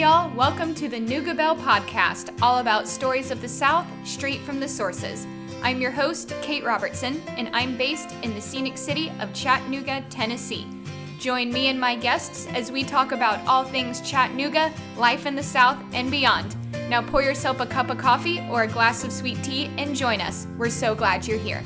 y'all. Welcome to the Nuga podcast, all about stories of the South, straight from the sources. I'm your host, Kate Robertson, and I'm based in the scenic city of Chattanooga, Tennessee. Join me and my guests as we talk about all things Chattanooga, life in the South, and beyond. Now pour yourself a cup of coffee or a glass of sweet tea and join us. We're so glad you're here.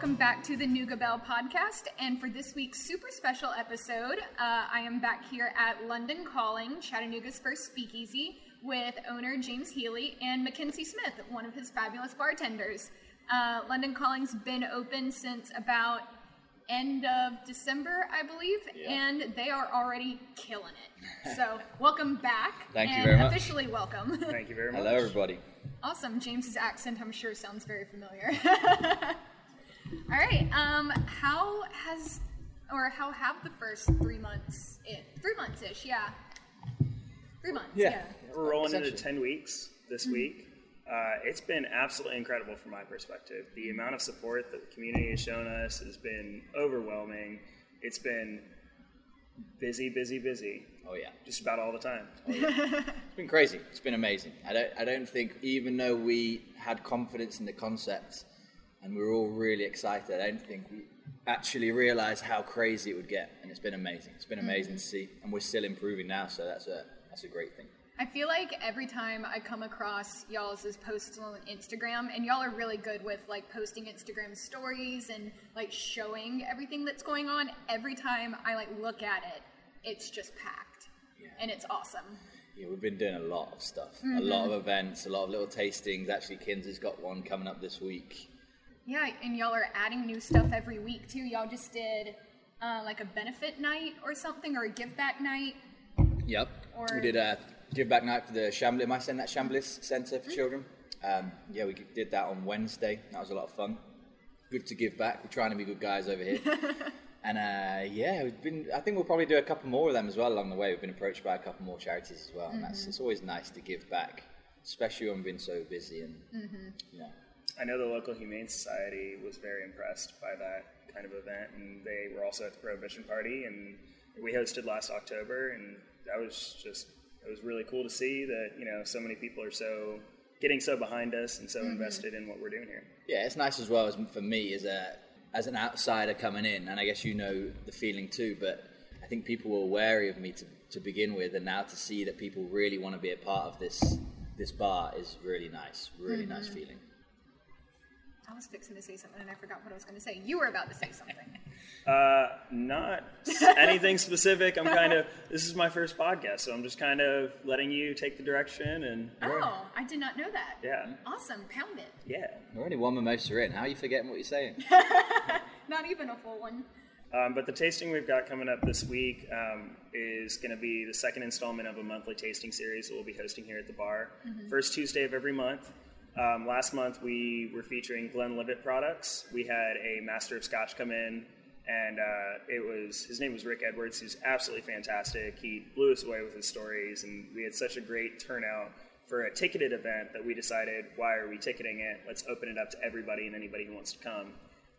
Welcome back to the Nuga Bell podcast. And for this week's super special episode, uh, I am back here at London Calling, Chattanooga's first speakeasy, with owner James Heeley and Mikenzy Smith, one of his fabulous bartenders. Uh, London Calling's been open since about end of December, I believe, Yeah. and they are already killing it. So, welcome back. Thank you and very much. Officially welcome. Thank you very much. Hello, everybody. Awesome. James's accent, I'm sure, sounds very familiar. All right. Um, how has or how have the first three months? It three months ish. Yeah. Three months. Yeah. Yeah. We're rolling into 10 weeks this week. Uh, it's been absolutely incredible from my perspective. The amount of support that the community has shown us has been overwhelming. It's been busy, busy, busy, Oh yeah, just about all the time. it's been crazy. It's been amazing. I don't, I don't think even though we had confidence in the concept and we were all really excited, I don't think we actually realized how crazy it would get. And it's been amazing. It's been amazing to see, and we're still improving now. So that's a that's a great thing. I feel like every time I come across y'all's posts on Instagram, and y'all are really good with like posting Instagram stories and like showing everything that's going on. Every time I like look at it, it's just packed, Yeah. and it's awesome. Yeah, we've been doing a lot of stuff, a lot mm-hmm. of events, a lot of little tastings. Actually, Kinsey's got one coming up this week. Yeah, and y'all are adding new stuff every week too. Y'all just did uh, like a benefit night or something, or a give back night. Yep. Or- we did a give back night for the Chambly. Am I saying that Chambliss Centre for Children? Um, yeah, we did that on Wednesday. That was a lot of fun. Good to give back. We're trying to be good guys over here. and uh, yeah, we've been. I think we'll probably do a couple more of them as well along the way. We've been approached by a couple more charities as well, and that's it's always nice to give back, especially when we've been so busy and yeah. I know the local Humane Society was very impressed by that kind of event, and they were also at the Prohibition Party, and we hosted last October, and that was just it was really cool to see that you know so many people are so getting so behind us and so mm-hmm. invested in what we're doing here. Yeah, it's nice as well as for me as a as an outsider coming in, and I guess you know the feeling too. But I think people were wary of me to, to begin with, and now to see that people really want to be a part of this this bar is really nice, really nice mm-hmm. feeling. I was fixing to say something and I forgot what I was going to say. You were about to say something. Uh, not anything specific. I'm kind of this is my first podcast, so I'm just kind of letting you take the direction and oh, I did not know that. yeah, Awesome. Pound it. yeah. We're only one mimosa in. How are you forgetting what you're saying? Not even a full one. Um, but the tasting we've got coming up this week um, is going to be the second installment of a monthly tasting series that we'll be hosting here at the bar. First Tuesday of every month. Um, last month we were featuring Glenlivet products. We had a master of Scotch come in, and uh, it was his name was Rick Edwards. He's absolutely fantastic. He blew us away with his stories, and we had such a great turnout for a ticketed event that we decided, why are we ticketing it? Let's open it up to everybody and anybody who wants to come.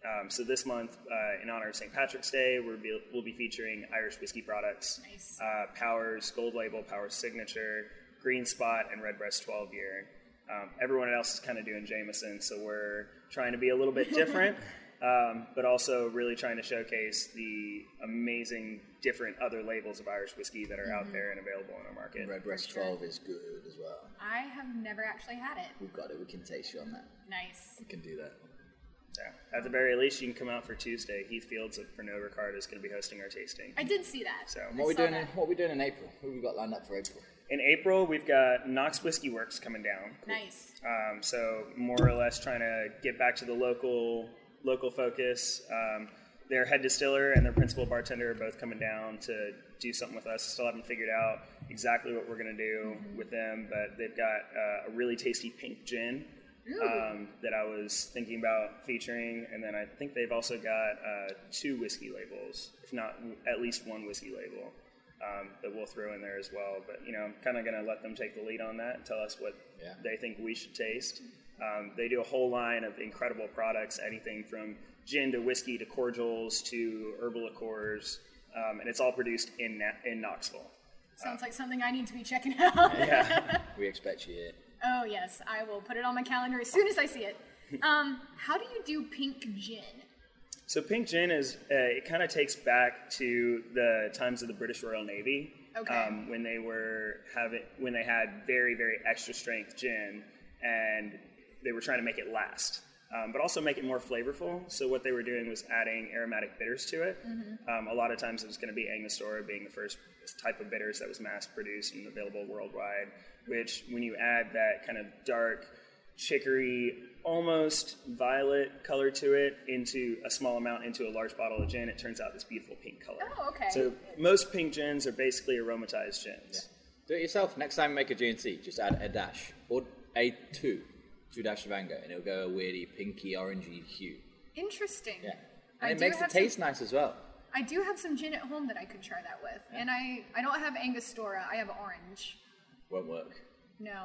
Um, so this month, uh, in honor of St. Patrick's Day, we'll be, we'll be featuring Irish whiskey products, Nice. uh, Powers Gold Label, Powers Signature, Green Spot, and Redbreast 12 Year. Um, everyone else is kind of doing Jameson, so we're trying to be a little bit different, um, but also really trying to showcase the amazing different other labels of Irish whiskey that are out there and available in our market. Redbreast 12 is good as well. I have never actually had it. We've got it. We can taste you on that. Nice. We can do that. Yeah. At the very least, you can come out for Tuesday. Heath Fields of Pernod Ricard is going to be hosting our tasting. I did see that. So- what are we I saw doing? In, what are we doing in April? Who have we got lined up for April? In April, we've got Knox Whiskey Works coming down. Nice. Um, so more or less trying to get back to the local local focus. Um, their head distiller and their principal bartender are both coming down to do something with us. Still haven't figured out exactly what we're going to do with them, but they've got uh, a really tasty pink gin um, that I was thinking about featuring, and then I think they've also got uh, two whiskey labels, if not at least one whiskey label. Um, that we'll throw in there as well, but you know, I'm kind of going to let them take the lead on that and tell us what Yeah. they think we should taste. Um, they do a whole line of incredible products, anything from gin to whiskey to cordials to herbal liqueurs. um, and it's all produced in Na- in Knoxville. Sounds like something I need to be checking out. Yeah. We expect you here. Oh yes, I will put it on my calendar as soon as I see it. Um, how do you do pink gin? So pink gin is uh, it kind of takes back to the times of the British Royal Navy Okay. um, when they were having when they had very very extra strength gin and they were trying to make it last, um, but also make it more flavorful. So what they were doing was adding aromatic bitters to it. Um, a lot of times it was going to be Angostura being the first type of bitters that was mass produced and available worldwide. Which when you add that kind of dark chicory, almost violet color to it into a small amount into a large bottle of gin, it turns out this beautiful pink color. Oh, okay. So most pink gins are basically aromatized gins. Do it yourself. Next time you make a G&T, just add a dash or a two, two dash of Ango, and it'll go a weirdy pinky orangey hue. Interesting. Yeah, I and it makes it have some- taste nice as well. I do have some gin at home that I could try that with, and I I don't have Angostura. I have orange. Won't work. No.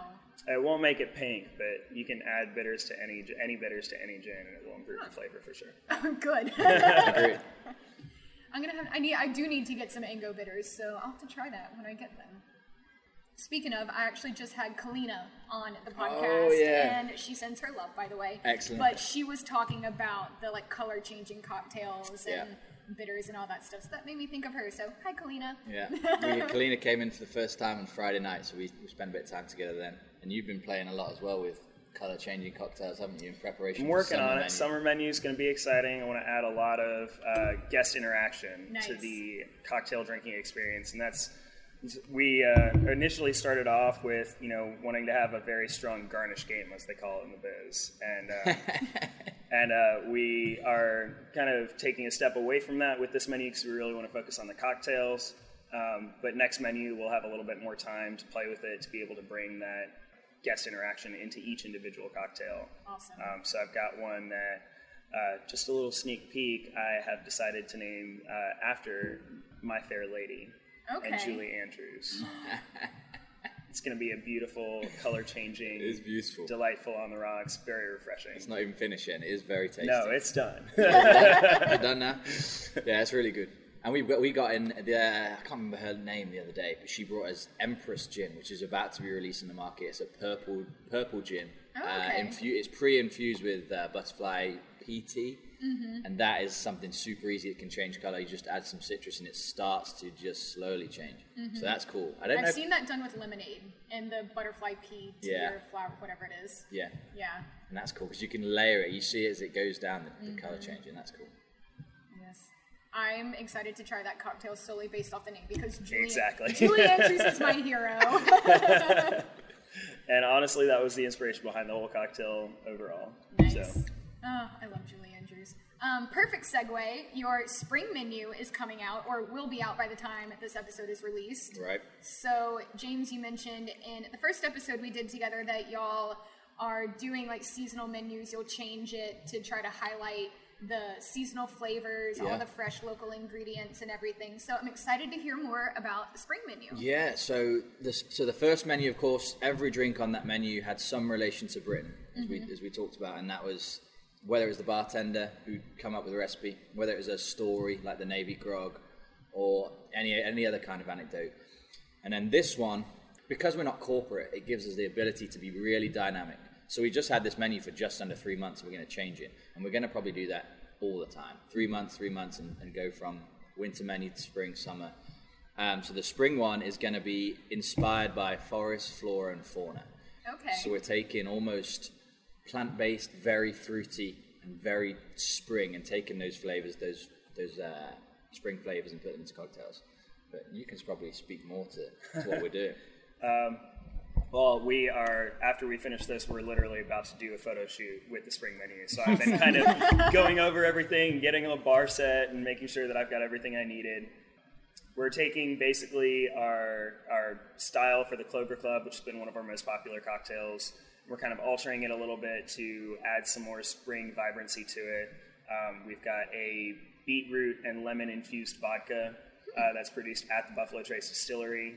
It won't make it pink, but you can add bitters to any any bitters to any gin, and it will improve the flavor for sure. Oh, good. Agreed. I'm gonna have. I need. I do need to get some Ango bitters, so I'll have to try that when I get them. Speaking of, I actually just had Kalina on the oh, podcast, Oh, yeah. and she sends her love, by the way. Excellent. But she was talking about the like color changing cocktails Yeah. and bitters and all that stuff. So that made me think of her. So hi, Kalina. Yeah. we, Kalina came in for the first time on Friday night, so we, we spent a bit of time together then. And you've been playing a lot as well with color changing cocktails, haven't you, in preparation? I'm for working summer on it. menu? Summer menu is going to be exciting. I want to add a lot of uh, guest interaction to the cocktail drinking experience, and that's we uh, initially started off with you know wanting to have a very strong garnish game, as they call it in the biz, and uh, and uh, we are kind of taking a step away from that with this menu because we really want to focus on the cocktails. Um, but next menu, we'll have a little bit more time to play with it to be able to bring that guest interaction into each individual cocktail. Awesome. Um, so I've got one that, uh, just a little sneak peek, I have decided to name uh, after My Fair Lady and Julie Andrews. it's going to be a beautiful, color changing, It is beautiful. delightful on the rocks, very refreshing. It's not even finished yet. It is very tasty. no, it's done. You're done now. Yeah, it's really good. And we we got in the I can't remember her name the other day, but she brought us Empress Gin, which is about to be released in the market. It's a purple purple gin. Oh, uh, okay. infu- it's pre-infused with uh, butterfly pea tea, Mm-hmm. and that is something super easy. It can change color. You just add some citrus, and it starts to just slowly change. So that's cool. I don't Mm-hmm. I've know. if- seen that done with lemonade and the butterfly pea tea Yeah. or flower, whatever it is. yeah, Yeah. and that's cool because you can layer it. You see it as it goes down, the, the Mm-hmm. color changing. That's cool. Yes. I'm excited to try that cocktail solely based off the name because Julie, Exactly. Julie Andrews is my hero. and honestly, that was the inspiration behind the whole cocktail overall. nice. So. Oh, I love Julie. Um, perfect segue. Your spring menu is coming out, or will be out by the time this episode is released. Right. So, James, you mentioned in the first episode we did together that y'all are doing like seasonal menus. You'll change it to try to highlight the seasonal flavors, all the fresh local ingredients, and everything. So, I'm excited to hear more about the spring menu. Yeah, so the so the first menu, of course, every drink on that menu had some relation to Britain, as we as we talked about, and that was whether it was the bartender who come up with a recipe, whether it was a story like the Navy grog, or any any other kind of anecdote. And then this one, because we're not corporate, it gives us the ability to be really dynamic. So we just had this menu for just under three months. We're going to change it, and we're going to probably do that all the time. Three months, three months, and, and go from winter menu to spring, summer. Um, so the spring one is going to be inspired by forest, flora, and fauna. Okay. So we're taking almost plant-based, very fruity, and very spring, and taking those flavors, those those uh, spring flavors, and put them into cocktails. But you can probably speak more to, to what we're doing. Well, we are, after we finish this, we're literally about to do a photo shoot with the spring menu. So I've been kind of going over everything, getting a bar set, and making sure that I've got everything I needed. We're taking basically our, our style for the Clover Club, which has been one of our most popular cocktails. We're kind of altering it a little bit to add some more spring vibrancy to it. Um, we've got a beetroot and lemon infused vodka uh, that's produced at the Buffalo Trace Distillery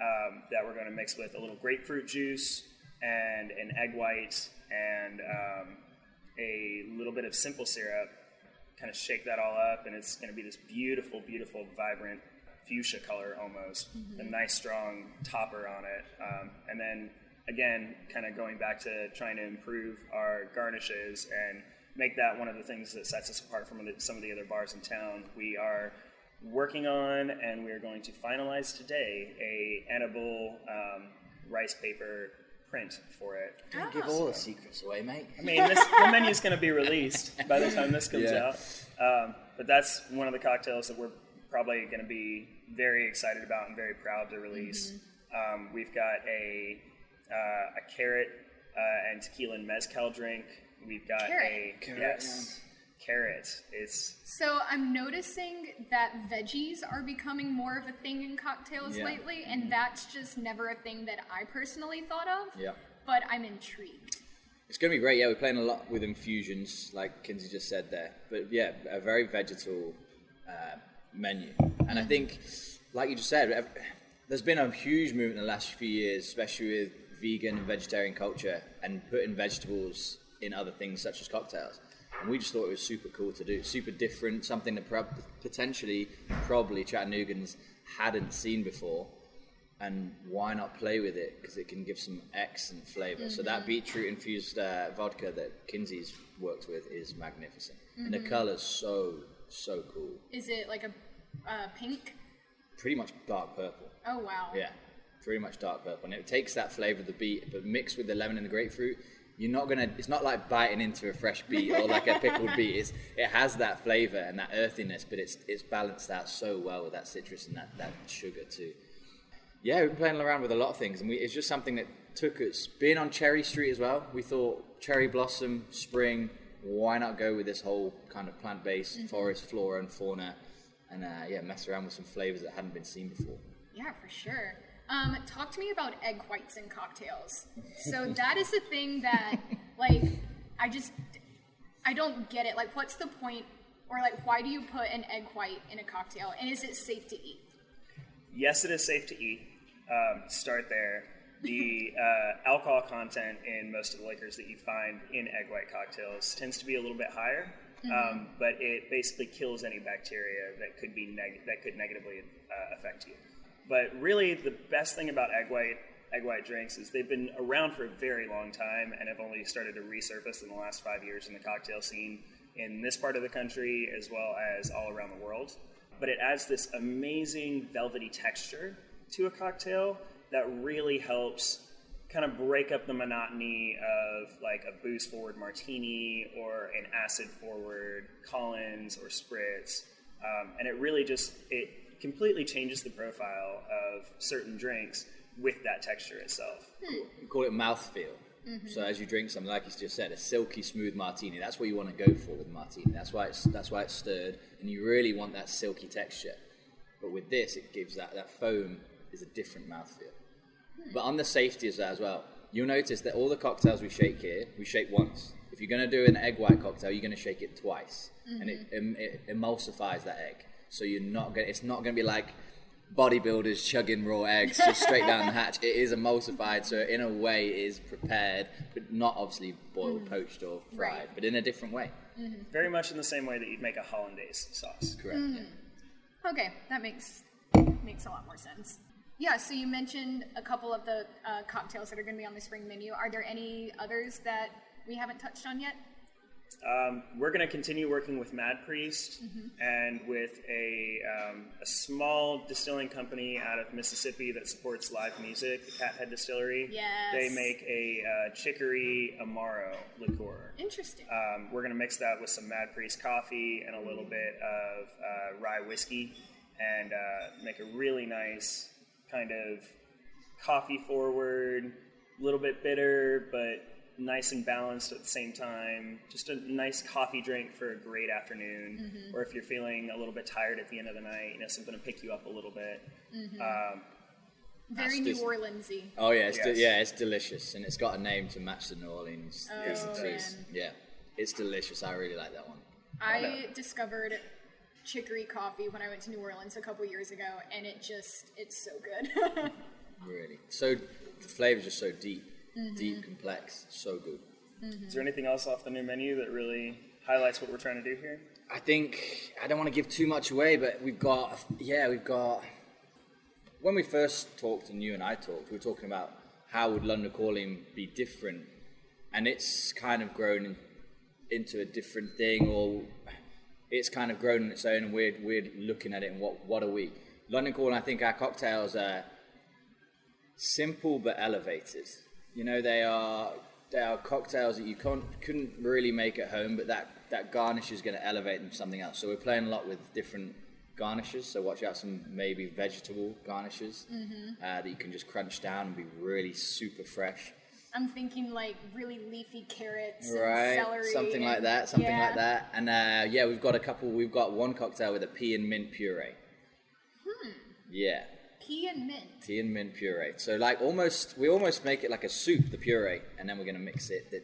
um, that we're going to mix with a little grapefruit juice and an egg white and um, a little bit of simple syrup, kind of shake that all up, and it's going to be this beautiful, beautiful, vibrant fuchsia color almost. A nice strong topper on it, um, and then again, kind of going back to trying to improve our garnishes and make that one of the things that sets us apart from some of the other bars in town. We are working on, and we are going to finalize today a edible um, rice paper print for it. Don't give all the secrets away, mate. I mean, this, the menu's going to be released by the time this comes Yeah. out. Um, but that's one of the cocktails that we're probably going to be very excited about and very proud to release. Um, we've got a uh, a carrot uh, and tequila and mezcal drink. We've got Carrot. a Carrot, yes, carrot. It's So I'm noticing that veggies are becoming more of a thing in cocktails Yeah. lately, and that's just never a thing that I personally thought of. Yeah. But I'm intrigued. It's going to be great. Yeah, we're playing a lot with infusions, like Kinsey just said there. But yeah, a very vegetal uh, menu. And I think, like you just said, ev- there's been a huge movement in the last few years, especially with vegan and vegetarian culture and putting vegetables in other things such as cocktails. And we just thought it was super cool to do, super different, something that prob- potentially, probably Chattanoogan's hadn't seen before. And why not play with it? Because it can give some excellent flavor. So that beetroot infused uh, vodka that kinsey's worked with is magnificent. And the color's so so cool. Is it like a uh, pink? pretty much dark purple. Oh wow. yeah pretty much dark purple and it takes that flavor of the beet but mixed with the lemon and the grapefruit you're not gonna it's not like biting into a fresh beet or like a pickled beet it's, it has that flavor and that earthiness but it's it's balanced out so well with that citrus and that, that sugar too yeah, we've been playing around with a lot of things, and we, it's just something that took us. Being on Cherry Street as well, we thought cherry blossom, spring. Why not go with this whole kind of plant-based forest flora and fauna, and uh, yeah, mess around with some flavors that hadn't been seen before. Yeah, for sure. Um, talk to me about egg whites in cocktails. So that is the thing that, like, I just, I don't get it. Like, what's the point, or like, why do you put an egg white in a cocktail, and is it safe to eat? yes, it is safe to eat. Um, start there. The uh, alcohol content in most of the liquors that you find in egg white cocktails tends to be a little bit higher, um, but it basically kills any bacteria that could be neg- that could negatively uh, affect you. But really, the best thing about egg white egg white drinks is they've been around for a very long time and have only started to resurface in the last five years in the cocktail scene in this part of the country as well as all around the world but it adds this amazing velvety texture to a cocktail that really helps kind of break up the monotony of like a booze forward martini or an acid forward Collins or Spritz. Um, and it really just it completely changes the profile of certain drinks with that texture itself. Hmm. We call it mouthfeel. Mm-hmm. So as you drink something, like you just said, a silky smooth martini. That's what you want to go for with martini. That's why it's that's why it's stirred, and you really want that silky texture. But with this, it gives that that foam is a different mouthfeel. Hmm. But on the safety of that as well, you'll notice that all the cocktails we shake here, we shake once. If you're going to do an egg white cocktail, you're going to shake it twice, and mm-hmm. it, em- it emulsifies that egg. So you're not gonna. It's not going to be like bodybuilders chugging raw eggs just straight down the hatch. It is emulsified, so in a way, it is prepared, but not obviously boiled, mm-hmm. poached, or fried, Right. but in a different way. Mm-hmm. Very much in the same way that you'd make a hollandaise sauce. Correct. Mm-hmm. yeah. Okay, that makes makes a lot more sense. Yeah, so you mentioned a couple of the uh, cocktails that are going to be on the spring menu. Are there any others that we haven't touched on yet? Um, we're going to continue working with Mad Priest and with a, um, a small distilling company out of Mississippi that supports live music, the Cathead Distillery. Yes. They make a uh, chicory amaro liqueur. Interesting. Um, we're going to mix that with some Mad Priest coffee and a little bit of uh, rye whiskey and uh, make a really nice kind of coffee forward, a little bit bitter, but nice and balanced at the same time. Just a nice coffee drink for a great afternoon, or if you're feeling a little bit tired at the end of the night, you know, something to pick you up a little bit. Um, Very New just- Orleansy. Oh yeah, it's de- Yes. yeah, it's delicious, and it's got a name to match the New Orleans. Oh, thing, it's- man. yeah, it's delicious. I really like that one. I discovered chicory coffee when I went to New Orleans a couple years ago, and it just it's so good. Really, so the flavors are so deep, deep, mm-hmm. complex, so good. Mm-hmm. Is there anything else off the new menu that really highlights what we're trying to do here? I think I don't want to give too much away, but we've got yeah, we've got. When we first talked, and you and I talked, we were talking about how would London Calling be different, and it's kind of grown in, into a different thing, or it's kind of grown on its own, and we're we're looking at it and what what are we? London Calling, I think our cocktails are simple but elevated. You know, they are they are cocktails that you can't couldn't really make at home, but that that garnish is going to elevate them to something else. So we're playing a lot with different garnishes. So watch out some maybe vegetable garnishes uh, that you can just crunch down and be really super fresh. I'm thinking like really leafy carrots, Right, and celery, something like that, something yeah. like that. And uh, yeah, we've got a couple. We've got one cocktail with a pea and mint puree. Hmm. Yeah, Pea and mint. tea and mint puree. So like almost, we almost make it like a soup, the puree, and then we're gonna mix it, the,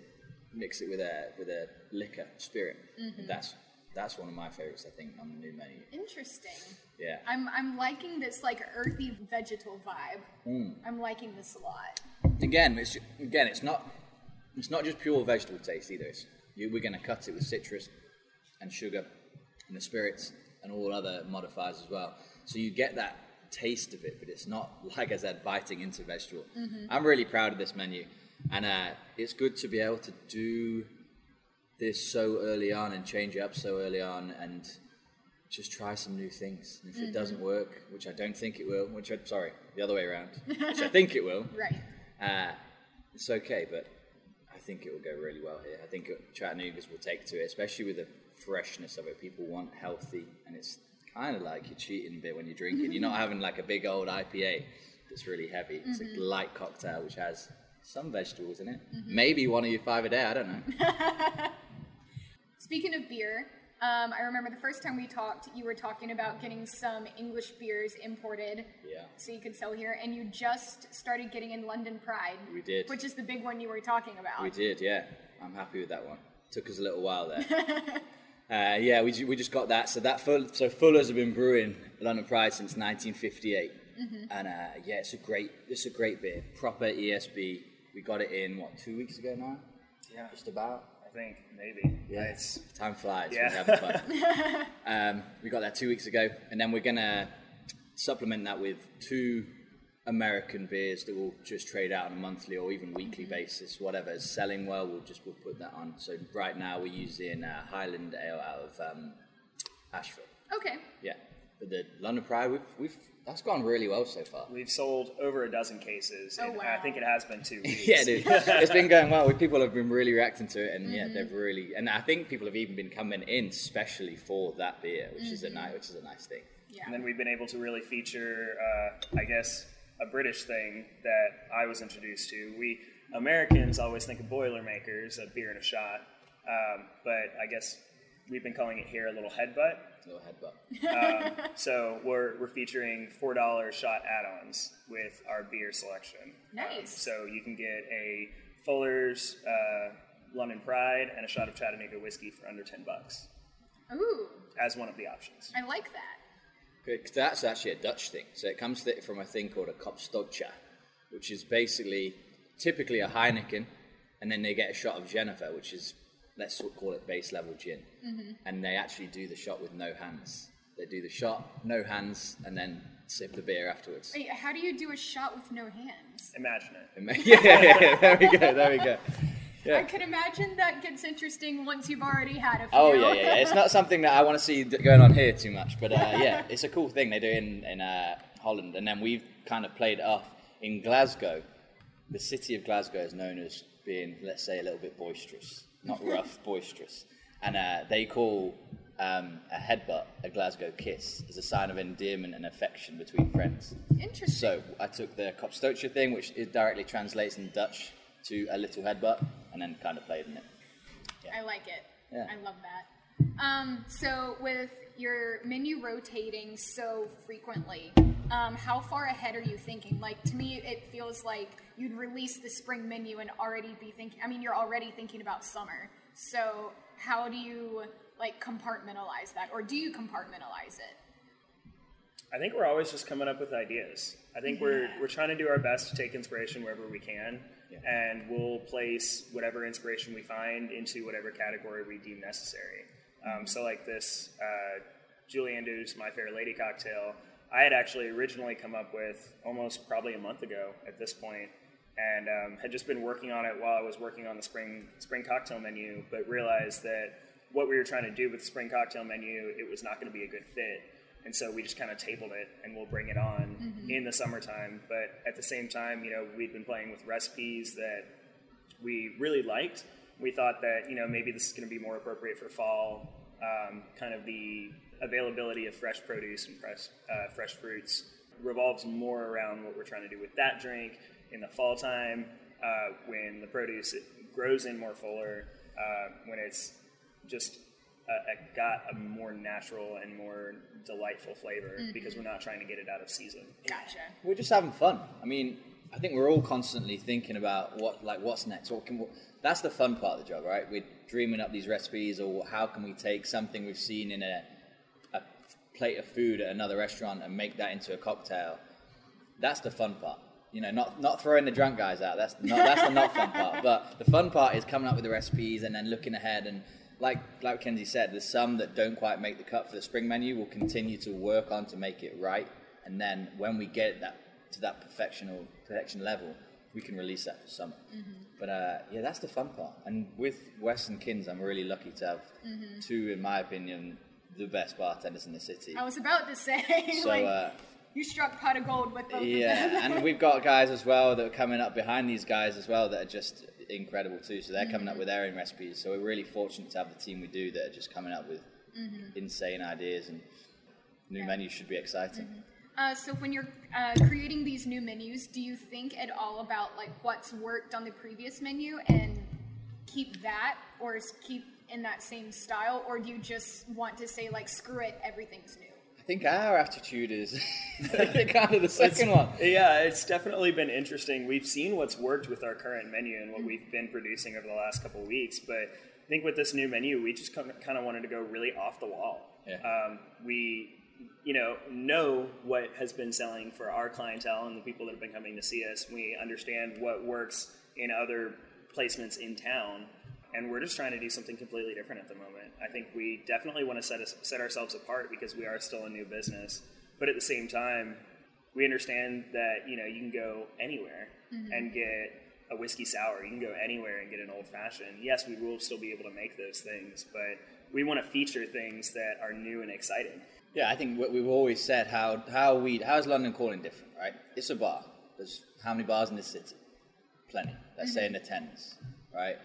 mix it with a with a liquor spirit. Mm-hmm. That's that's one of my favorites, I think, on the new menu. Interesting. Yeah. I'm I'm liking this like earthy vegetal vibe. Hmm. I'm liking this a lot. again, it's again, it's not it's not just pure vegetable taste either. It's, you, we're gonna cut it with citrus and sugar and the spirits and all other modifiers as well. So you get that taste of it, but it's not like I said, biting into vegetable. I'm really proud of this menu, and uh, it's good to be able to do this so early on and change it up so early on and just try some new things. And if it doesn't work, which I don't think it will, which I'm sorry, the other way around, which I think it will, Right. uh, it's okay, but I think it will go really well here. I think Chattanooga's will take to it, especially with the freshness of it. People want healthy, and it's kind of like you're cheating a bit when you're drinking. You're not mm-hmm. having like a big old IPA that's really heavy. It's a mm-hmm. light cocktail which has some vegetables in it. Mm-hmm. Maybe one of your five a day. I don't know. Speaking of beer, um, I remember the first time we talked, you were talking about getting some English beers imported. Yeah. So you could sell here, and you just started getting in London Pride. We did. Which is the big one you were talking about. We did, yeah. I'm happy with that one. Took us a little while there. uh, yeah, we, we just got that. So that Full, so Fuller's have been brewing London Pride since 1958, and uh, yeah, it's a great it's a great beer, proper ESB. We got it in what two weeks ago now, Yeah, just about. I think maybe. Yeah, It's time flies. Yeah. when you're fun. um, we got that two weeks ago, and then we're gonna supplement that with two American beers that will just trade out on a monthly or even weekly basis. Whatever is selling well, we'll just we'll put that on. So right now we're using uh, Highland Ale out of um, Asheville. Okay. Yeah, but the London Pride, we've, we've that's gone really well so far. we've sold over a dozen cases, Oh, and wow. I think it has been two weeks. yeah, dude, it's been going well. People have been really reacting to it, and yeah, they've really, and I think people have even been coming in specially for that beer, which is a nice, which is a nice thing. Yeah. And then we've been able to really feature, uh, I guess, a British thing that I was introduced to. We Americans always think of Boilermakers, a beer and a shot, um, but I guess we've been calling it here a little headbutt. Little headbutt. So we're, we're featuring four dollar shot add-ons with our beer selection. Nice. So you can get a Fuller's uh, London Pride and a shot of Chattanooga whiskey for under ten bucks Ooh, as one of the options. I like that. Because that's actually a Dutch thing. So it comes from a thing called a Kopstootje, which is basically typically a Heineken, and then they get a shot of jenever, which is let's call it base level gin, mm-hmm. and they actually do the shot with no hands. They do the shot, no hands, and then sip the beer afterwards. Wait, how do you do a shot with no hands? Imagine it. yeah, yeah, yeah, there we go, there we go. I could imagine that gets interesting once you've already had a few. Oh yeah, yeah, yeah. It's not something that I want to see going on here too much, but uh, yeah, it's a cool thing they do in in uh, Holland, and then we've kind of played off in Glasgow. The city of Glasgow is known as being, let's say, a little bit boisterous, not rough, boisterous, and uh, they call um, a headbutt a Glasgow kiss as a sign of endearment and affection between friends. Interesting. So I took the Kopstootje thing, which it directly translates in Dutch to a little headbutt, and then kind of played in it. I like it. Yeah. I love that. Um, so with your menu rotating so frequently, um, how far ahead are you thinking? Like to me, it feels like you'd release the spring menu and already be thinking. I mean, you're already thinking about summer. So how do you like compartmentalize that, or do you compartmentalize it? I think we're always just coming up with ideas. I think we're we're trying to do our best to take inspiration wherever we can. Yeah. and we'll place whatever inspiration we find into whatever category we deem necessary. Um, so, like this uh, Julie Andrews My Fair Lady cocktail, I had actually originally come up with almost probably a month ago at this point, and um, had just been working on it while I was working on the spring spring cocktail menu, but realized that what we were trying to do with the spring cocktail menu, it was not going to be a good fit. And so we just kind of tabled it and we'll bring it on in the summertime. But at the same time, you know, we'd been playing with recipes that we really liked. We thought that, you know, maybe this is going to be more appropriate for fall. Um, kind of the availability of fresh produce and fresh, uh, fresh fruits revolves more around what we're trying to do with that drink in the fall time uh, when the produce grows in more fuller, uh, when it's just a, a, got a more natural and more delightful flavor mm-hmm. because we're not trying to get it out of season. Gotcha. We're just having fun. I mean, I think we're all constantly thinking about what, like, what's next. What can? What, that's the fun part of the job, right? We're dreaming up these recipes, or how can we take something we've seen in a, a plate of food at another restaurant and make that into a cocktail. That's the fun part. You know, not not throwing the drunk guys out. That's not that's the not fun part. But the fun part is coming up with the recipes and then looking ahead and like like Kenzie said, there's some that don't quite make the cut for the spring menu. We'll continue to work on to make it right, and then when we get that to that perfectional perfection level, we can release that for summer. But uh, yeah, that's the fun part. And with Wes and Kins, I'm really lucky to have two, in my opinion, the best bartenders in the city. I was about to say, So, like, uh, you struck pot of gold with both of them. yeah, and we've got guys as well that are coming up behind these guys as well that are just incredible too. So they're coming up with their own recipes. So we're really fortunate to have the team we do that are just coming up with insane ideas and new menus should be exciting. Uh, so when you're uh, creating these new menus, do you think at all about like what's worked on the previous menu and keep that, or keep in that same style, or do you just want to say like screw it, everything's new? I think our attitude is kind of the second one. Yeah, it's definitely been interesting. We've seen what's worked with our current menu and what we've been producing over the last couple of weeks, but I think with this new menu, we just kind of wanted to go really off the wall. Yeah. Um, we, you know, know what has been selling for our clientele and the people that have been coming to see us. We understand what works in other placements in town, and we're just trying to do something completely different at the moment. I think we definitely want to set us, set ourselves apart because we are still a new business, but at the same time, we understand that you know you can go anywhere mm-hmm. and get a whiskey sour. You can go anywhere and get an old fashioned. Yes, we will still be able to make those things, but we want to feature things that are new and exciting. Yeah, I think what we've always said how how we how's London calling different, right? It's a bar. There's how many bars in this city? Plenty. Let's mm-hmm. say in the tens, right?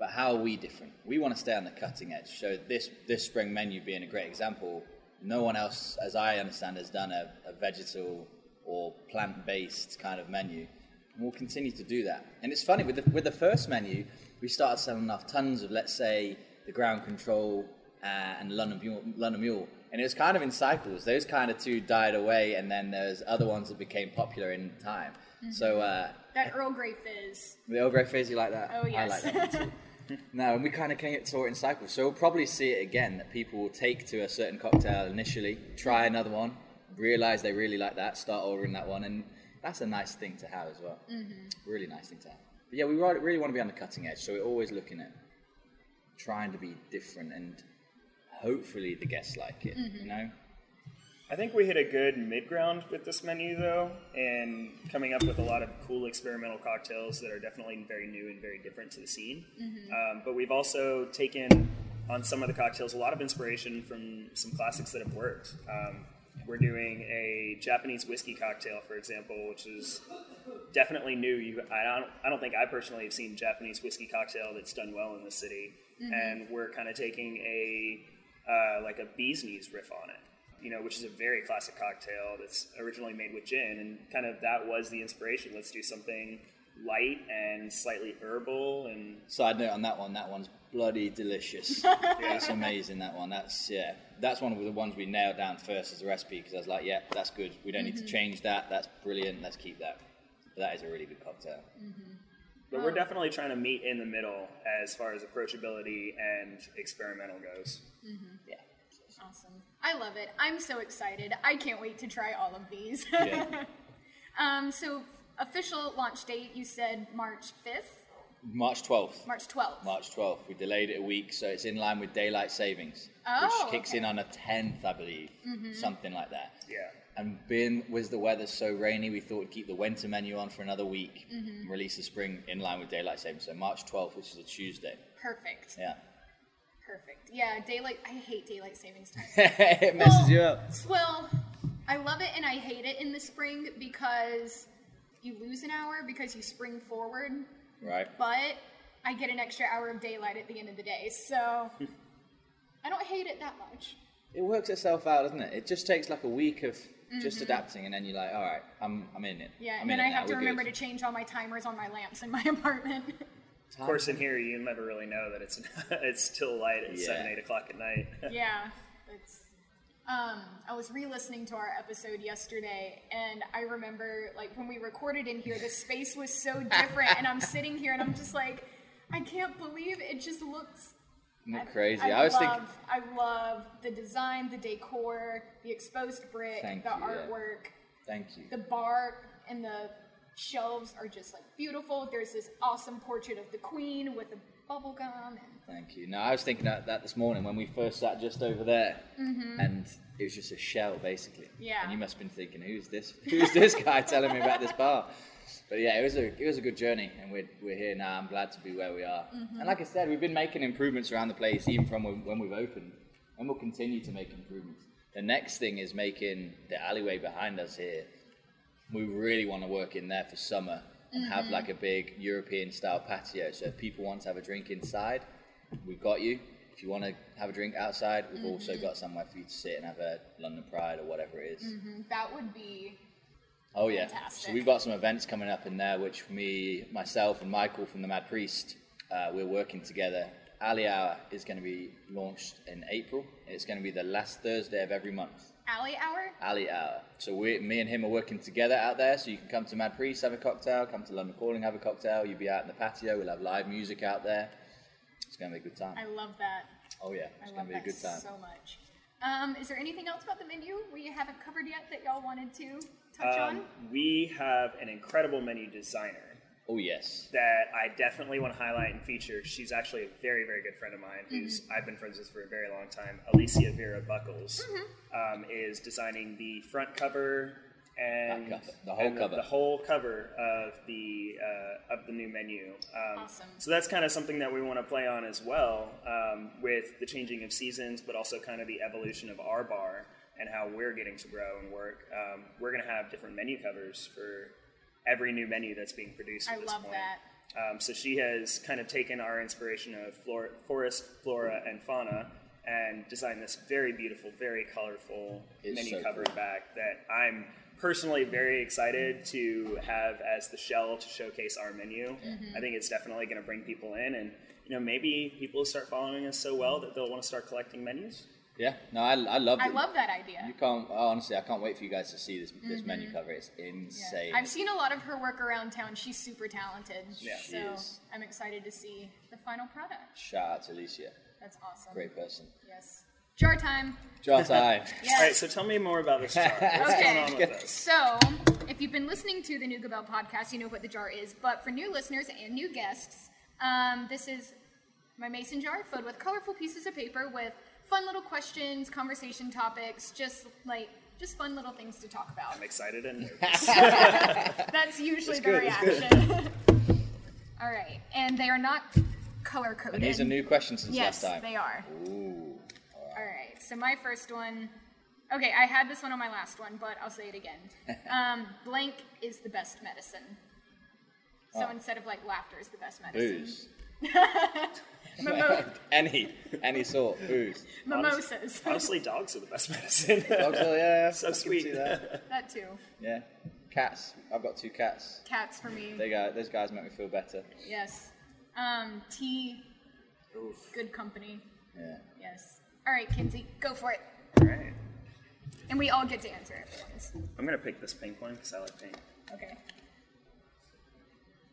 But how are we different? We want to stay on the cutting edge. So this this spring menu being a great example. No one else, as I understand, has done a, a vegetal or plant based kind of menu. And we'll continue to do that. And it's funny with the with the first menu, we started selling off tons of let's say the ground control uh, and London Mule, London Mule. And it was kind of in cycles. Those kind of two died away, and then there's other ones that became popular in time. So uh, That Earl Grey fizz. the Earl Grey fizz, you like that? Oh, I yes. like that too. no, and we kind of came saw it in cycles. So we'll probably see it again that people will take to a certain cocktail initially, try another one, realize they really like that, start ordering that one, and that's a nice thing to have as well. Mm-hmm. Really nice thing to have. But yeah, we really want to be on the cutting edge, so we're always looking at trying to be different, and hopefully the guests like it. You mm-hmm. know. I think we hit a good mid ground with this menu, though, and coming up with a lot of cool experimental cocktails that are definitely very new and very different to the scene. Um, but we've also taken on some of the cocktails a lot of inspiration from some classics that have worked. Um, we're doing a Japanese whiskey cocktail, for example, which is definitely new. You, I don't, I don't think I personally have seen Japanese whiskey cocktail that's done well in the city, and we're kind of taking a uh, like a bee's knees riff on it you know, which is a very classic cocktail that's originally made with gin, and kind of that was the inspiration. Let's do something light and slightly herbal, and Side note on that one, that one's bloody delicious. It's amazing that one. That's yeah, that's one of the ones we nailed down first as a recipe because I was like, yeah, that's good. We don't need to mm-hmm. change that. That's brilliant. Let's keep that. But that is a really good cocktail. Mm-hmm. but we're definitely trying to meet in the middle as far as approachability and experimental goes. Mm-hmm. Yeah. Awesome. I love it. I'm so excited. I can't wait to try all of these. Yeah. um, so, official launch date, you said March 5th, March 12th. March 12th. March 12th. We delayed it a week, so it's in line with daylight savings, Oh, which kicks okay. in on a 10th, I believe, something like that. Yeah. And being was the weather so rainy, we thought we'd keep the winter menu on for another week Mm-hmm. and release the spring in line with daylight savings. So March 12th, which is a Tuesday. Perfect. Yeah. Perfect. Yeah, daylight. I hate daylight savings time. it messes Well- you up. Well, I love it and I hate it in the spring because you lose an hour because you spring forward, Right. but I get an extra hour of daylight at the end of the day. So I don't hate it that much. It works itself out, doesn't it? It just takes like a week of just adapting, and then you're like, all right, I'm, I'm in it. Mm-hmm. Yeah, I'm and then I have to we're remember good. to change all my timers on my lamps in my apartment. Of course, in here you never really know that it's it's still light at Yeah. seven, eight o'clock at night. yeah, it's. Um, I was re-listening to our episode yesterday, and I remember like when we recorded in here, the space was so different, and I'm sitting here and I'm just like, I can't believe it just looks Isn't it I- crazy. I, I, was love, thinking, I love the design, the decor, the exposed brick, Thank the you, yeah. artwork. thank you. The bar and the shelves are just like beautiful. There's this awesome portrait of the queen with a bubble gum and Thank you. No, I was thinking that, that this morning when we first sat just over there, and it was just a shell basically. Mm-hmm. Yeah. And you must have been thinking, who's this? Who's this guy telling me about this bar? But yeah, it was a it was a good journey, and we're we're here now. I'm glad to be where we are. Mm-hmm. And like I said, we've been making improvements around the place even from when, when we've opened, and we'll continue to make improvements. The next thing is making the alleyway behind us here. We really want to work in there for summer and have Mm-hmm. like a big European style patio. So if people want to have a drink inside, we've got you. If you want to have a drink outside, we've also Mm-hmm. got somewhere for you to sit and have a London Pride or whatever it is. that would be Oh yeah. Fantastic. So we've got some events coming up in there, which me, myself, and Michael from the Mad Priest, uh, we're working together. Alley Hour is going to be launched in April. It's going to be the last Thursday of every month. Alley hour. Alley Hour. So we, me and him are working together out there. So you can come to Mad Priest, have a cocktail. Come to London Calling, have a cocktail. You'll be out in the patio. We'll have live music out there. It's going to be a good time. I love that. Oh yeah, it's love going to be a good time. so much. Um, is there anything else about the menu we haven't covered yet that y'all wanted to touch on? Um, we have an incredible menu designer Oh yes. that I definitely want to highlight and feature. She's actually a very, very good friend of mine who's I've been friends with for a very long time. Alicia Vera Buckles um, is designing the front cover and cover, the whole and cover. the whole cover of the uh, of the new menu. Um, Awesome. So that's kind of something that we want to play on as well um, with the changing of seasons, but also kind of the evolution of our bar and how we're getting to grow and work. Um, we're going to have different menu covers for every new menu that's being produced. At I this love point. that. Um, so she has kind of taken our inspiration of flora, forest, flora, and fauna and designed this very beautiful, very colorful It's menu so cover cool. back that I'm personally very excited to have as the shell to showcase our menu. Mm-hmm. I think it's definitely going to bring people in, and you know maybe people will start following us so well that they'll want to start collecting menus. Yeah. No, I, I love I it. love that idea. You can't honestly. I can't wait for you guys to see this this menu cover. It's Yeah. insane. I've seen a lot of her work around town. She's super talented. Yeah. She so is. I'm excited to see the final product. Shout out to Alicia, That's awesome. great person. Yes. Jar time. Jar time. Yes. All right, so tell me more about this jar. What's Okay. going on with this? So, if you've been listening to the Nougat Bell podcast, you know what the jar is. But for new listeners and new guests, um, this is my mason jar filled with colorful pieces of paper with fun little questions, conversation topics, just like just fun little things to talk about. I'm excited and nervous. That's usually the good, reaction. All right, and they are not color coded. And these are new questions since Yes, last time. Yes, they are. Ooh. All right. So my first one. Okay, I had this one on my last one, but I'll say it again. Um, blank is the best medicine. So Oh. instead of like laughter is the best medicine. Booze. Mimo- any any sort. Booze. mimosas. Honestly, dogs are the best medicine. Dogs, oh, yeah. So I can sweet. see that. that too. Yeah. Cats. I've got two cats. Cats for me. They go. Those guys make me feel better. yes. Um, tea. Oof. Good company. Yeah. Yes. All right, Kinsey, go for it. All right. And we all get to answer it. I'm gonna pick this pink one because I like pink. Okay.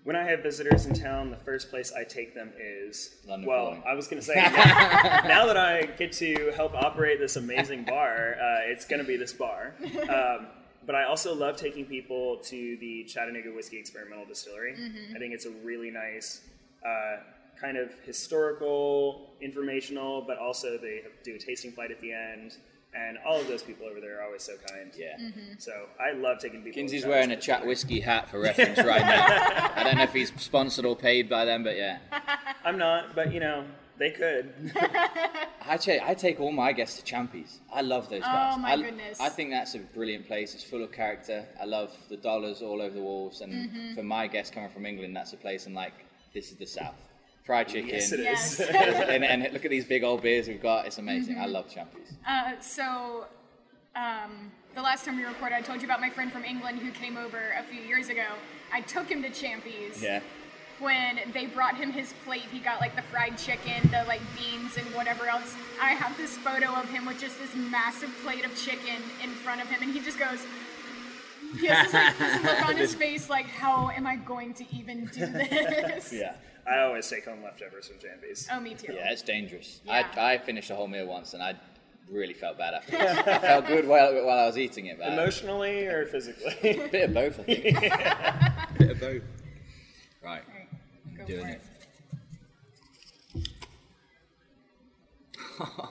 When I have visitors in town, the first place I take them is London well. Calling. I was going to say yeah, now that I get to help operate this amazing bar, uh, it's going to be this bar. Um, but I also love taking people to the Chattanooga Whiskey Experimental Distillery. I think it's a really nice, uh, kind of historical, informational, but also they do a tasting flight at the end. And all of those people over there are always so kind. Yeah. So I love taking people. to Kinsey's wearing a chat Distillery. whiskey hat for reference right now. I don't know if he's sponsored or paid by them, but yeah. I'm not, but you know, they could. I take, I take all my guests to Champy's. I love those guys. Oh, my I, goodness. I think that's a brilliant place. It's full of character. I love the dollars all over the walls. And Mm-hmm. for my guests coming from England, that's a place I'm like, this is the South. Fried chicken. yes, it Yes. and, and look at these big old beers we've got. It's amazing. Mm-hmm. I love Champy's. Uh, so, um, the last time we recorded, I told you about my friend from England who came over a few years ago. I took him to Champy's. Yeah. When they brought him his plate, he got like the fried chicken, the like beans, and whatever else. I have this photo of him with just this massive plate of chicken in front of him, and he just goes. He has this, like, this look on his face, like, how am I going to even do this? yeah. I always take home leftovers from Champy's. Oh, me too. Yeah, it's dangerous. Yeah. I, I finished a whole meal once and I really felt bad afterwards. I felt good while, while I was eating it, but Emotionally or physically? a bit of both, I think. A bit of both. Right. Alright, go doing for it. it.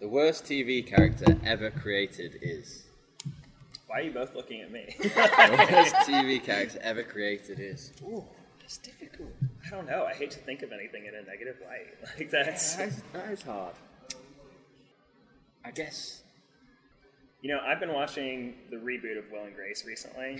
The worst TV character ever created is. Why are you both looking at me? The worst TV character ever created is. Ooh, that's difficult. I don't know. I hate to think of anything in a negative light. Like that's. that is hard. I guess. You know, I've been watching the reboot of Will and Grace recently.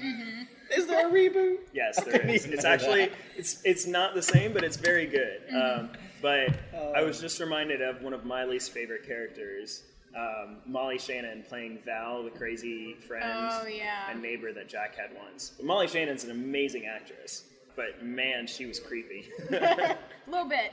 Is there a reboot? Yes, there couldn't is. even It's actually that. it's it's not the same, but it's very good. Um, but I was just reminded of one of my least favorite characters, um, Molly Shannon playing Val, the crazy friend Oh, yeah. and neighbor that Jack had once. But Molly Shannon's an amazing actress, but man, she was creepy. A little bit.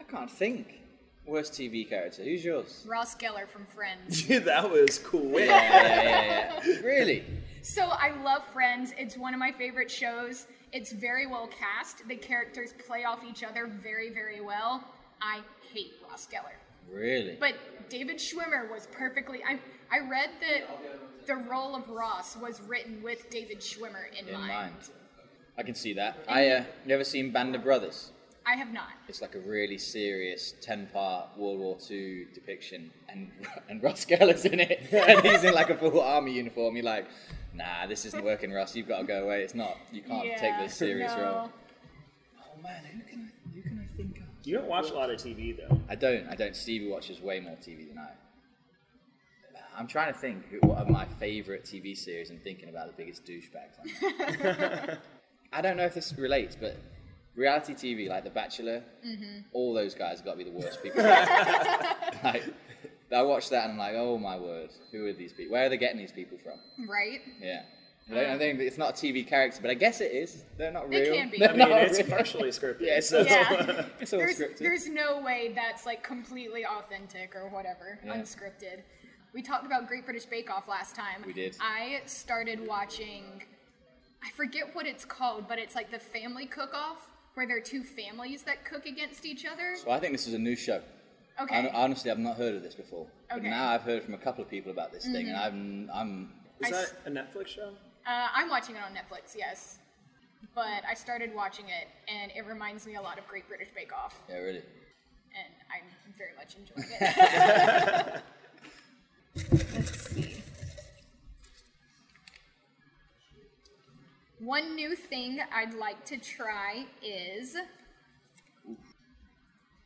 I can't think. Worst TV character. Who's yours? Ross Geller from Friends. That was cool. Yeah, yeah, yeah, yeah. Really? So I love Friends. It's one of my favorite shows. It's very well cast. The characters play off each other very, very well. I hate Ross Geller. Really? But David Schwimmer was perfectly. I I read that the role of Ross was written with David Schwimmer in, in mind. mind. I can see that. I uh, you ever seen Band of Brothers? I have not. It's like a really serious ten-part World War II depiction, and and Ross Geller's in it, and he's in like a full army uniform. You're like, nah, this isn't working, Russ. You've got to go away. It's not. You can't take this serious no. role. Oh man, who can I who can I think of? You don't watch a lot of TV though. I don't. I don't. Stevie watches way more TV than I. I'm trying to think who, what are my favorite TV series and thinking about the biggest douchebags. I don't know if this relates, but reality TV like The Bachelor, mm-hmm. all those guys got to be the worst people. like, I watched that and I'm like, oh my word, who are these people? Where are they getting these people from? Right? Yeah. I don't, I um, think it's not a TV character, but I guess it is. They're not real. It real. can be. They're I mean, it's real. partially scripted. Yeah, so- Yeah. It's all there's, scripted. there's no way that's like completely authentic or whatever, Yeah. unscripted. We talked about Great British Bake Off last time. We did. I started watching, I forget what it's called, but it's like the family cook off where there are two families that cook against each other. So I think this is a new show. Okay. I, honestly, I've not heard of this before. But Okay. now I've heard from a couple of people about this thing, and I'm, I'm. Is that a Netflix show? Uh, I'm watching it on Netflix, yes. But I started watching it, and it reminds me a lot of Great British Bake Off, Yeah, really. and I'm very much enjoying it. One new thing I'd like to try is.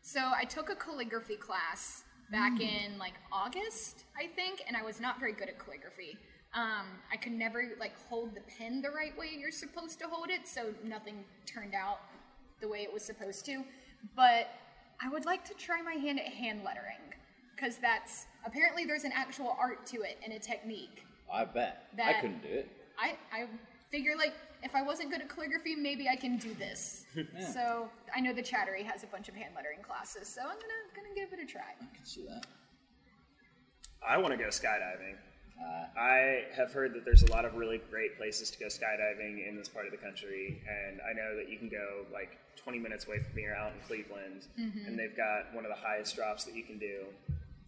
So I took a calligraphy class back in like August, I think, and I was not very good at calligraphy. Um, I could never like hold the pen the right way you're supposed to hold it, so nothing turned out the way it was supposed to. But I would like to try my hand at hand lettering because that's apparently there's an actual art to it and a technique. I bet. I couldn't do it. I I figure like if I wasn't good at calligraphy, maybe I can do this. So I know the Chattery has a bunch of hand lettering classes, so I'm gonna gonna give it a try. I can see that. I want to go skydiving. Uh, I have heard that there's a lot of really great places to go skydiving in this part of the country, and I know that you can go like 20 minutes away from here out in Cleveland, and they've got one of the highest drops that you can do.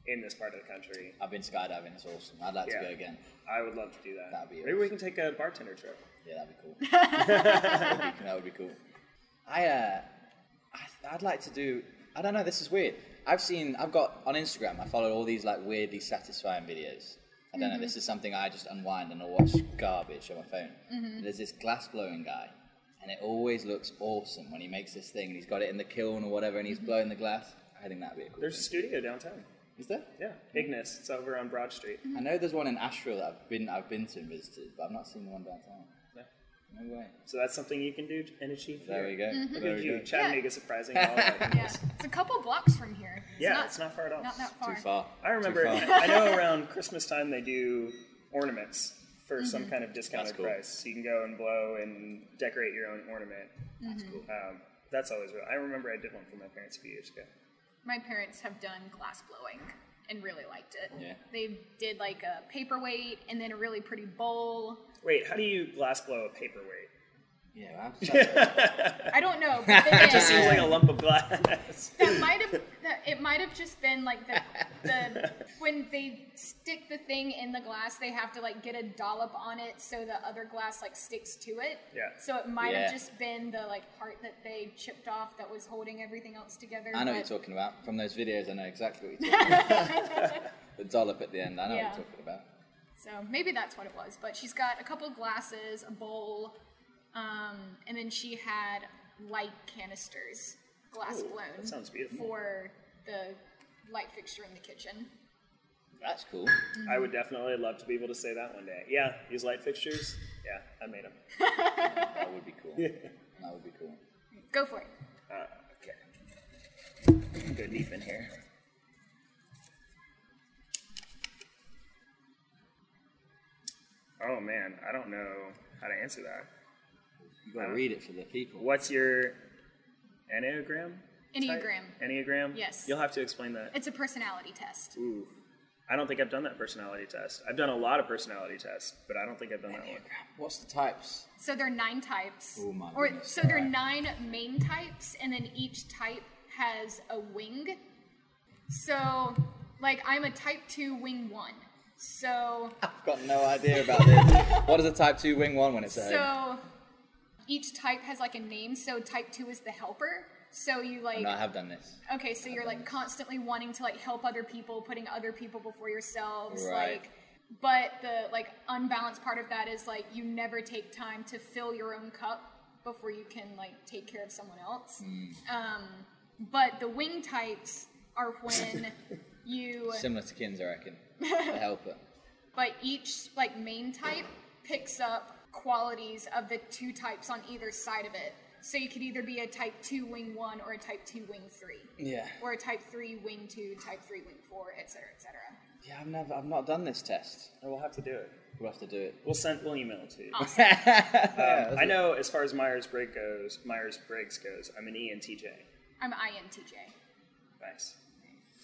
in this part of the country. I've been skydiving. It's awesome. I'd like Yeah. to go again. I would love to do that. That'd be Maybe we can take a bartender trip. Yeah, that'd be cool. that, would be, that would be cool. I, uh, I, I'd like to do. I don't know. This is weird. I've seen. I've got on Instagram. I follow all these like weirdly satisfying videos. I don't know. Mm-hmm. This is something I just unwind and I watch garbage on my phone. Mm-hmm. There's this glass blowing guy, and it always looks awesome when he makes this thing and he's got it in the kiln or whatever, and he's mm-hmm. blowing the glass. I think that'd be a cool. There's a studio downtown. Is there? Yeah, Ignis. It's over on Broad Street. I know there's one in Asheville that I've been I've been to and visited, but I've not seen the one downtown. Yeah. No way. So that's something you can do and achieve. There we here. go. There Thank we you. go. Chattanooga surprising all. Yeah, it's a couple blocks from here. It's Yeah, not, it's not far at all. Not that far. Too far. I remember. Too far. I know around Christmas time they do ornaments for Mm-hmm. some kind of discounted cool. price. So you can go and blow and decorate your own ornament. Mm-hmm. That's cool. Um, that's always real. I remember I did one for my parents a few years ago. My parents have done glass blowing and really liked it. Yeah. They did like a paperweight and then a really pretty bowl. Wait, how do you glass blow a paperweight? Yeah, well, that's- I don't know. But then, It just seems like a lump of glass. that might have that, it might have just been like the the when they stick the thing in the glass they have to like get a dollop on it so the other glass like sticks to it Yeah. so it might Yeah. have just been the like part that they chipped off that was holding everything else together I know what you're talking about. From those videos, I know exactly what you're talking about. the dollop at the end, I know Yeah. what you're talking about. So maybe that's what it was but she's got a couple glasses a bowl um, and then she had light canisters glass Ooh, blown that sounds beautiful. for the light fixture in the kitchen That's cool. I would definitely love to be able to say that one day. Yeah, these light fixtures. Yeah, I made them. That would be cool. That would be cool. go for it Uh, okay. Go deep in here. Oh man, I don't know how to answer that. You gotta uh, read it for the people. What's your enneagram? type? Enneagram. Enneagram. Yes. You'll have to explain that. It's a personality test. Ooh, I don't think I've done that personality test. I've done a lot of personality tests, but I don't think I've done that one. What's the types? So there are nine types. Oh my or goodness, so there are nine main types, and then each type has a wing. So, like, I'm a type two wing one. So, I've got no idea about this. what is a type 2 wing 1 when it's a so each type has like a name. So type two is the helper. So you like No, I have done this. Okay, so you're like constantly wanting to like help other people, putting other people before yourselves, Right. like but the like unbalanced part of that is like you never take time to fill your own cup before you can like take care of someone else. Um but the wing types are when you Similar to Kins, I reckon. The helper. but each like main type picks up qualities of the two types on either side of it. So you could either be a type 2 wing 1 or a type 2 wing 3. Yeah. Or a type 3 wing 2, type 3 wing 4, etc., etc. Yeah, I've never, I've not done this test. We'll have to do it. We'll have to do it. We'll send. We'll email it to you. Awesome. Um, I know as far as Myers Briggs goes, Myers Briggs goes. I'm an ENTJ. I'm INTJ. Nice.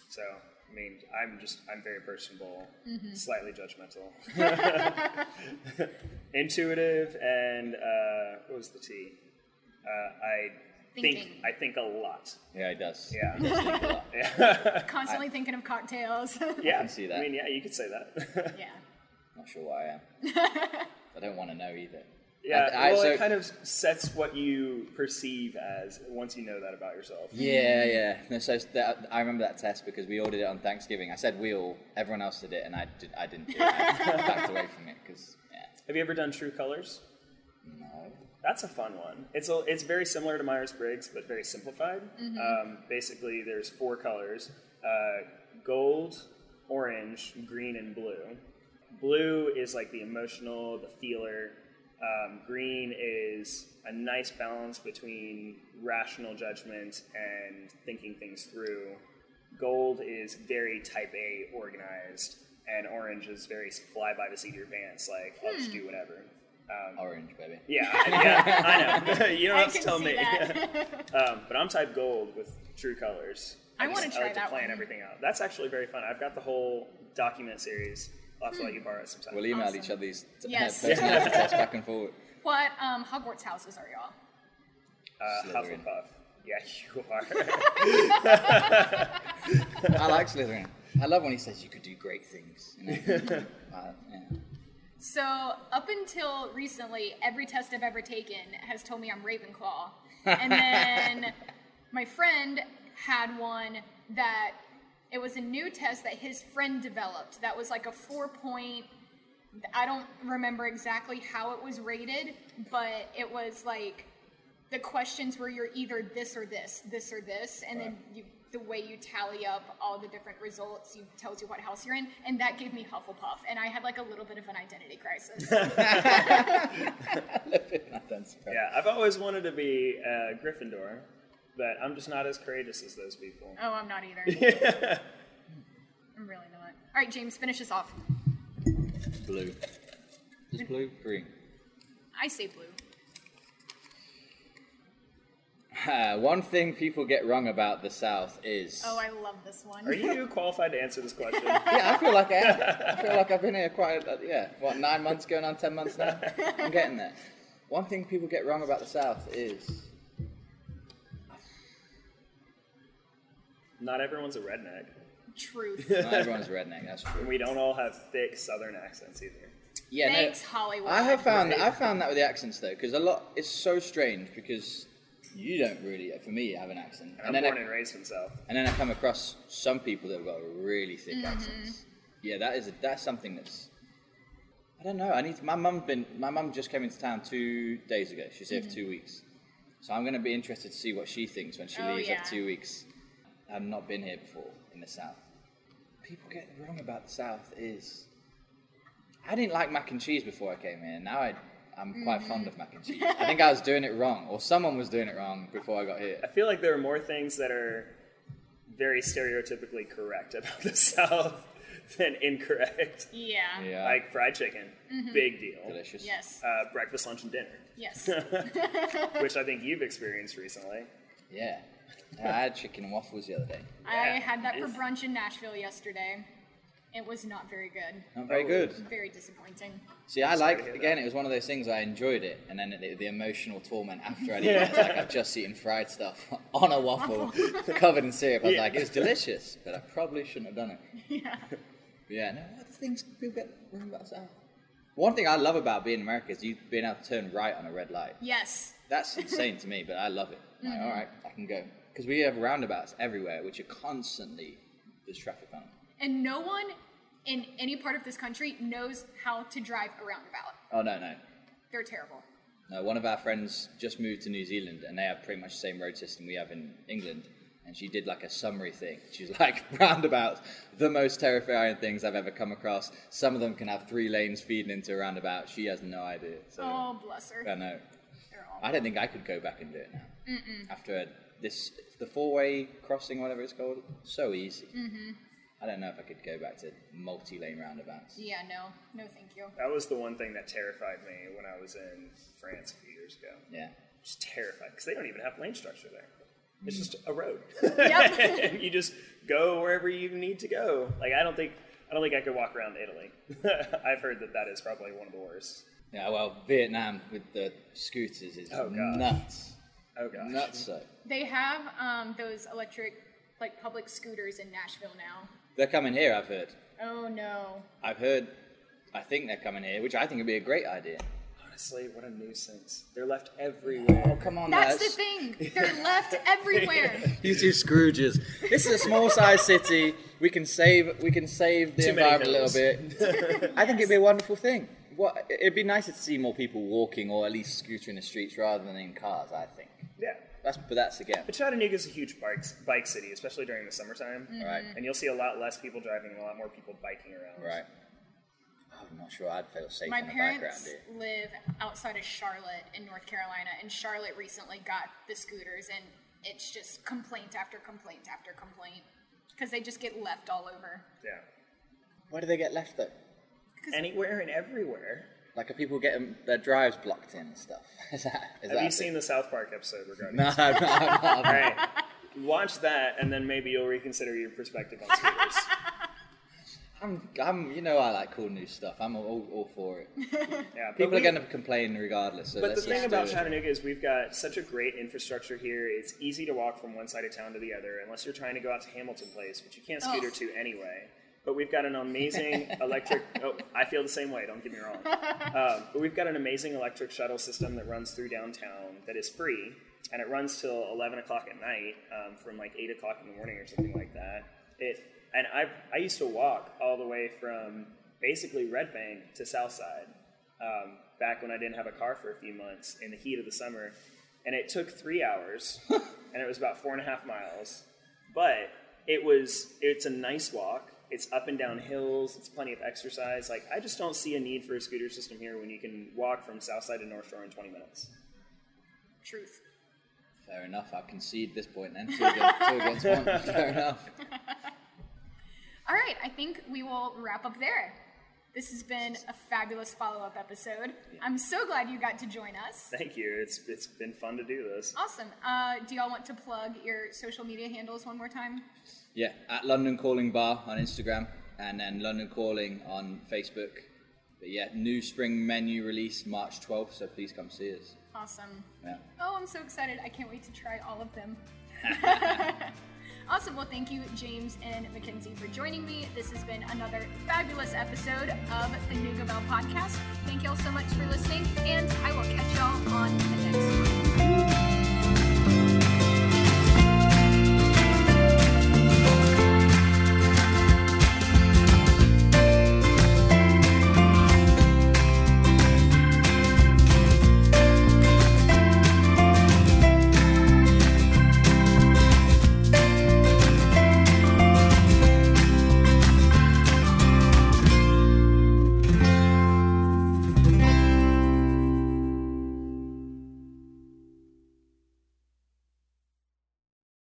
So, I mean, I'm just, I'm very personable, slightly judgmental, intuitive, and uh, what was the T? Uh, I think, I think a lot. Yeah, he does. Yeah. He does think a lot. Constantly thinking of cocktails. Yeah, I can see that. I mean, yeah, you could say that. yeah. Not sure why I am. I don't want to know either. Yeah, I- I- well, so- it kind of sets what you perceive as once you know that about yourself. Yeah, yeah. No, so that, I remember that test because we all did it on Thanksgiving. I said we all, everyone else did it, and I, did, I didn't do it. I backed away from it because, yeah, Have you ever done True Colors? no. That's a fun one. It's a, it's very similar to Myers Briggs, but very simplified. Um, basically, there's four colors: uh, gold, orange, green, and blue. Blue is like the emotional, the feeler. Um, green is a nice balance between rational judgment and thinking things through. Gold is very type A organized, and orange is very fly by the seat of your pants, like I'll just do whatever. Um, Orange, baby. yeah, yeah, I know. you don't I have to tell me. um, but I'm type gold with true colors. I just- wanna try like that to plan one. everything out. That's actually very fun. I've got the whole document series. I'll have to let you borrow it sometime. We'll email Awesome. each other these t- Yes. personality tests back and forward. What um, Hogwarts houses are y'all? uh, Slytherin. Hufflepuff. Yeah, you are. I like Slytherin. I love when he says you could do great things. You know? uh, yeah. So up until recently, every test I've ever taken has told me I'm Ravenclaw, and then my friend had one that it was a new test that his friend developed that was like a four point. I don't remember exactly how it was rated, but it was like the questions were you're either this or this, this or this, and then you, the way you tally up all the different results, you tells you what house you're in, and that gave me Hufflepuff, and I had like a little bit of an identity crisis. Yeah, I've always wanted to be uh, Gryffindor, but I'm just not as courageous as those people. oh, I'm not either. I'm really not. All right, James, finish us off. Blue. Is blue? Green. I say blue. Uh, one thing people get wrong about the South is. Oh, I love this one. Are you qualified to answer this question? yeah, I feel like I am. I feel like I've been here quite, uh, yeah, what, nine months going on, ten months now? I'm getting there. One thing people get wrong about the South is. Not everyone's a redneck. Truth. Not everyone's a redneck, that's And true. we don't all have thick Southern accents either. Yeah, no, Thanks, Hollywood. I have found Right. I found that with the accents though, because a lot it's so strange because you don't really, for me, have an accent, And I'm then born I, and raised in South. and then I come across some people that have got really thick mm-hmm. accents. Yeah, that is that's something that's. I don't know. I need to, my mum been my mum just came into town two days ago. She's here mm-hmm. for two weeks, so I'm going to be interested to see what she thinks when she Oh, leaves yeah. after two weeks. I've not been here before in the south. People get wrong about the south is. I didn't like mac and cheese before I came here. Now I, I'm quite fond of mac and cheese. I think I was doing it wrong, or someone was doing it wrong before I got here. I feel like there are more things that are very stereotypically correct about the South than incorrect. Yeah. Yeah, Like fried chicken, big deal. delicious. Yes. Uh, breakfast, lunch, and dinner, Yes. which I think you've experienced recently. Yeah, I had chicken and waffles the other day. I Yeah. had that for brunch in Nashville yesterday. It was not very good. Not very good. Very disappointing. See, I Sorry like hear again. It was one of those things I enjoyed it, and then the, the emotional torment after I did it. It's like I've just eaten fried stuff on a waffle covered in syrup. I was Yeah. like, it's delicious, but I probably shouldn't have done it. Yeah. But yeah, no, what things people get wrong about South? One thing I love about being in America is you being able to turn right on a red light. Yes. That's insane to me, but I love it. Mm-hmm. Like, all right, I can go because we have roundabouts everywhere, which are constantly there's traffic on. And no one in any part of this country knows how to drive a roundabout. Oh no, no, They're terrible. No, one of our friends just moved to New Zealand and they have pretty much the same road system we have in England. And she did like a summary thing. She's like, roundabouts, the most terrifying things I've ever come across. Some of them can have three lanes feeding into a roundabout. She has no idea. So, Oh, bless her. I know. I don't think I could go back and do it now. After this, the four way crossing, whatever it's called, so easy. Mm-hmm. I don't know if I could go back to multi lane roundabouts. Yeah, no. No, thank you. That was the one thing that terrified me when I was in France a few years ago. Yeah. Just terrified because they don't even have lane structure there. It's just a road, Yep. and you just go wherever you need to go. Like I don't think I don't think I could walk around Italy. I've heard that that is probably one of the worst. Yeah, well, Vietnam with the scooters is Oh, nuts. Oh gosh. Nuts so. they have um, those electric, like, public scooters in Nashville now. They're coming here, I've heard. Oh, no. I've heard, I think they're coming here, which I think would be a great idea. Honestly, what a nuisance. They're left everywhere. Oh, come on, That's guys. the thing. They're left everywhere. You two Scrooges. This is a small sized city. We can save we can save the Too many environment a little bit. I think it'd be a wonderful thing. What it'd be nicer to see more people walking or at least scootering the streets rather than in cars, I think. Yeah. That's but that's again. But Chattanooga's a huge bike bike city, especially during the summertime. Mm-hmm. Right. And you'll see a lot less people driving and a lot more people biking around. Right. I'm not sure I'd feel safe My on a bike around parents here. live outside of Charlotte in North Carolina, and Charlotte recently got the scooters, and it's just complaint after complaint after complaint because they just get left all over. Yeah. Where do they get left though? Anywhere and everywhere. Like are people getting their drives blocked in and stuff? Is that is Have that you seen the South Park episode regarding No, no, no, no. All right. Watch that, and then maybe you'll reconsider your perspective on scooters. I'm, I'm, you know, I like cool new stuff. I'm all, all for it. Yeah, but People are going to complain regardless. So But the thing about do. Chattanooga is we've got such a great infrastructure here. It's easy to walk from one side of town to the other, unless you're trying to go out to Hamilton Place, which you can't oh. scooter Ugh. to anyway. But we've got an amazing electric. Oh, I feel the same way. Don't get me wrong. Um, but we've got an amazing electric shuttle system that runs through downtown that is free, and it runs till 11 o'clock at night, um, from like 8 o'clock in the morning or something like that. It and I I used to walk all the way from basically Red Bank to Southside um, back when I didn't have a car for a few months in the heat of the summer, and it took three hours, and it was about four and a half miles, but it was it's a nice walk. It's up and down hills. It's plenty of exercise. Like I just don't see a need for a scooter system here when you can walk from Southside to North Shore in 20 minutes. Truth. Fair enough. I'll concede this point then. Two against, two against one. Fair enough. All right, I think we will wrap up there. This has been a fabulous follow-up episode. I'm so glad you got to join us. Thank you. It's it's been fun to do this. Awesome. Uh, do y'all want to plug your social media handles one more time? Yeah, at London Calling Bar on Instagram and then London Calling on Facebook. But yeah, new spring menu release March 12th, so please come see us. Awesome. Yeah. Oh, I'm so excited. I can't wait to try all of them. awesome. Well, thank you, James and Mikenzy, for joining me. This has been another fabulous episode of the Nougat Bell podcast. Thank y'all so much for listening, and I will catch y'all on the next one.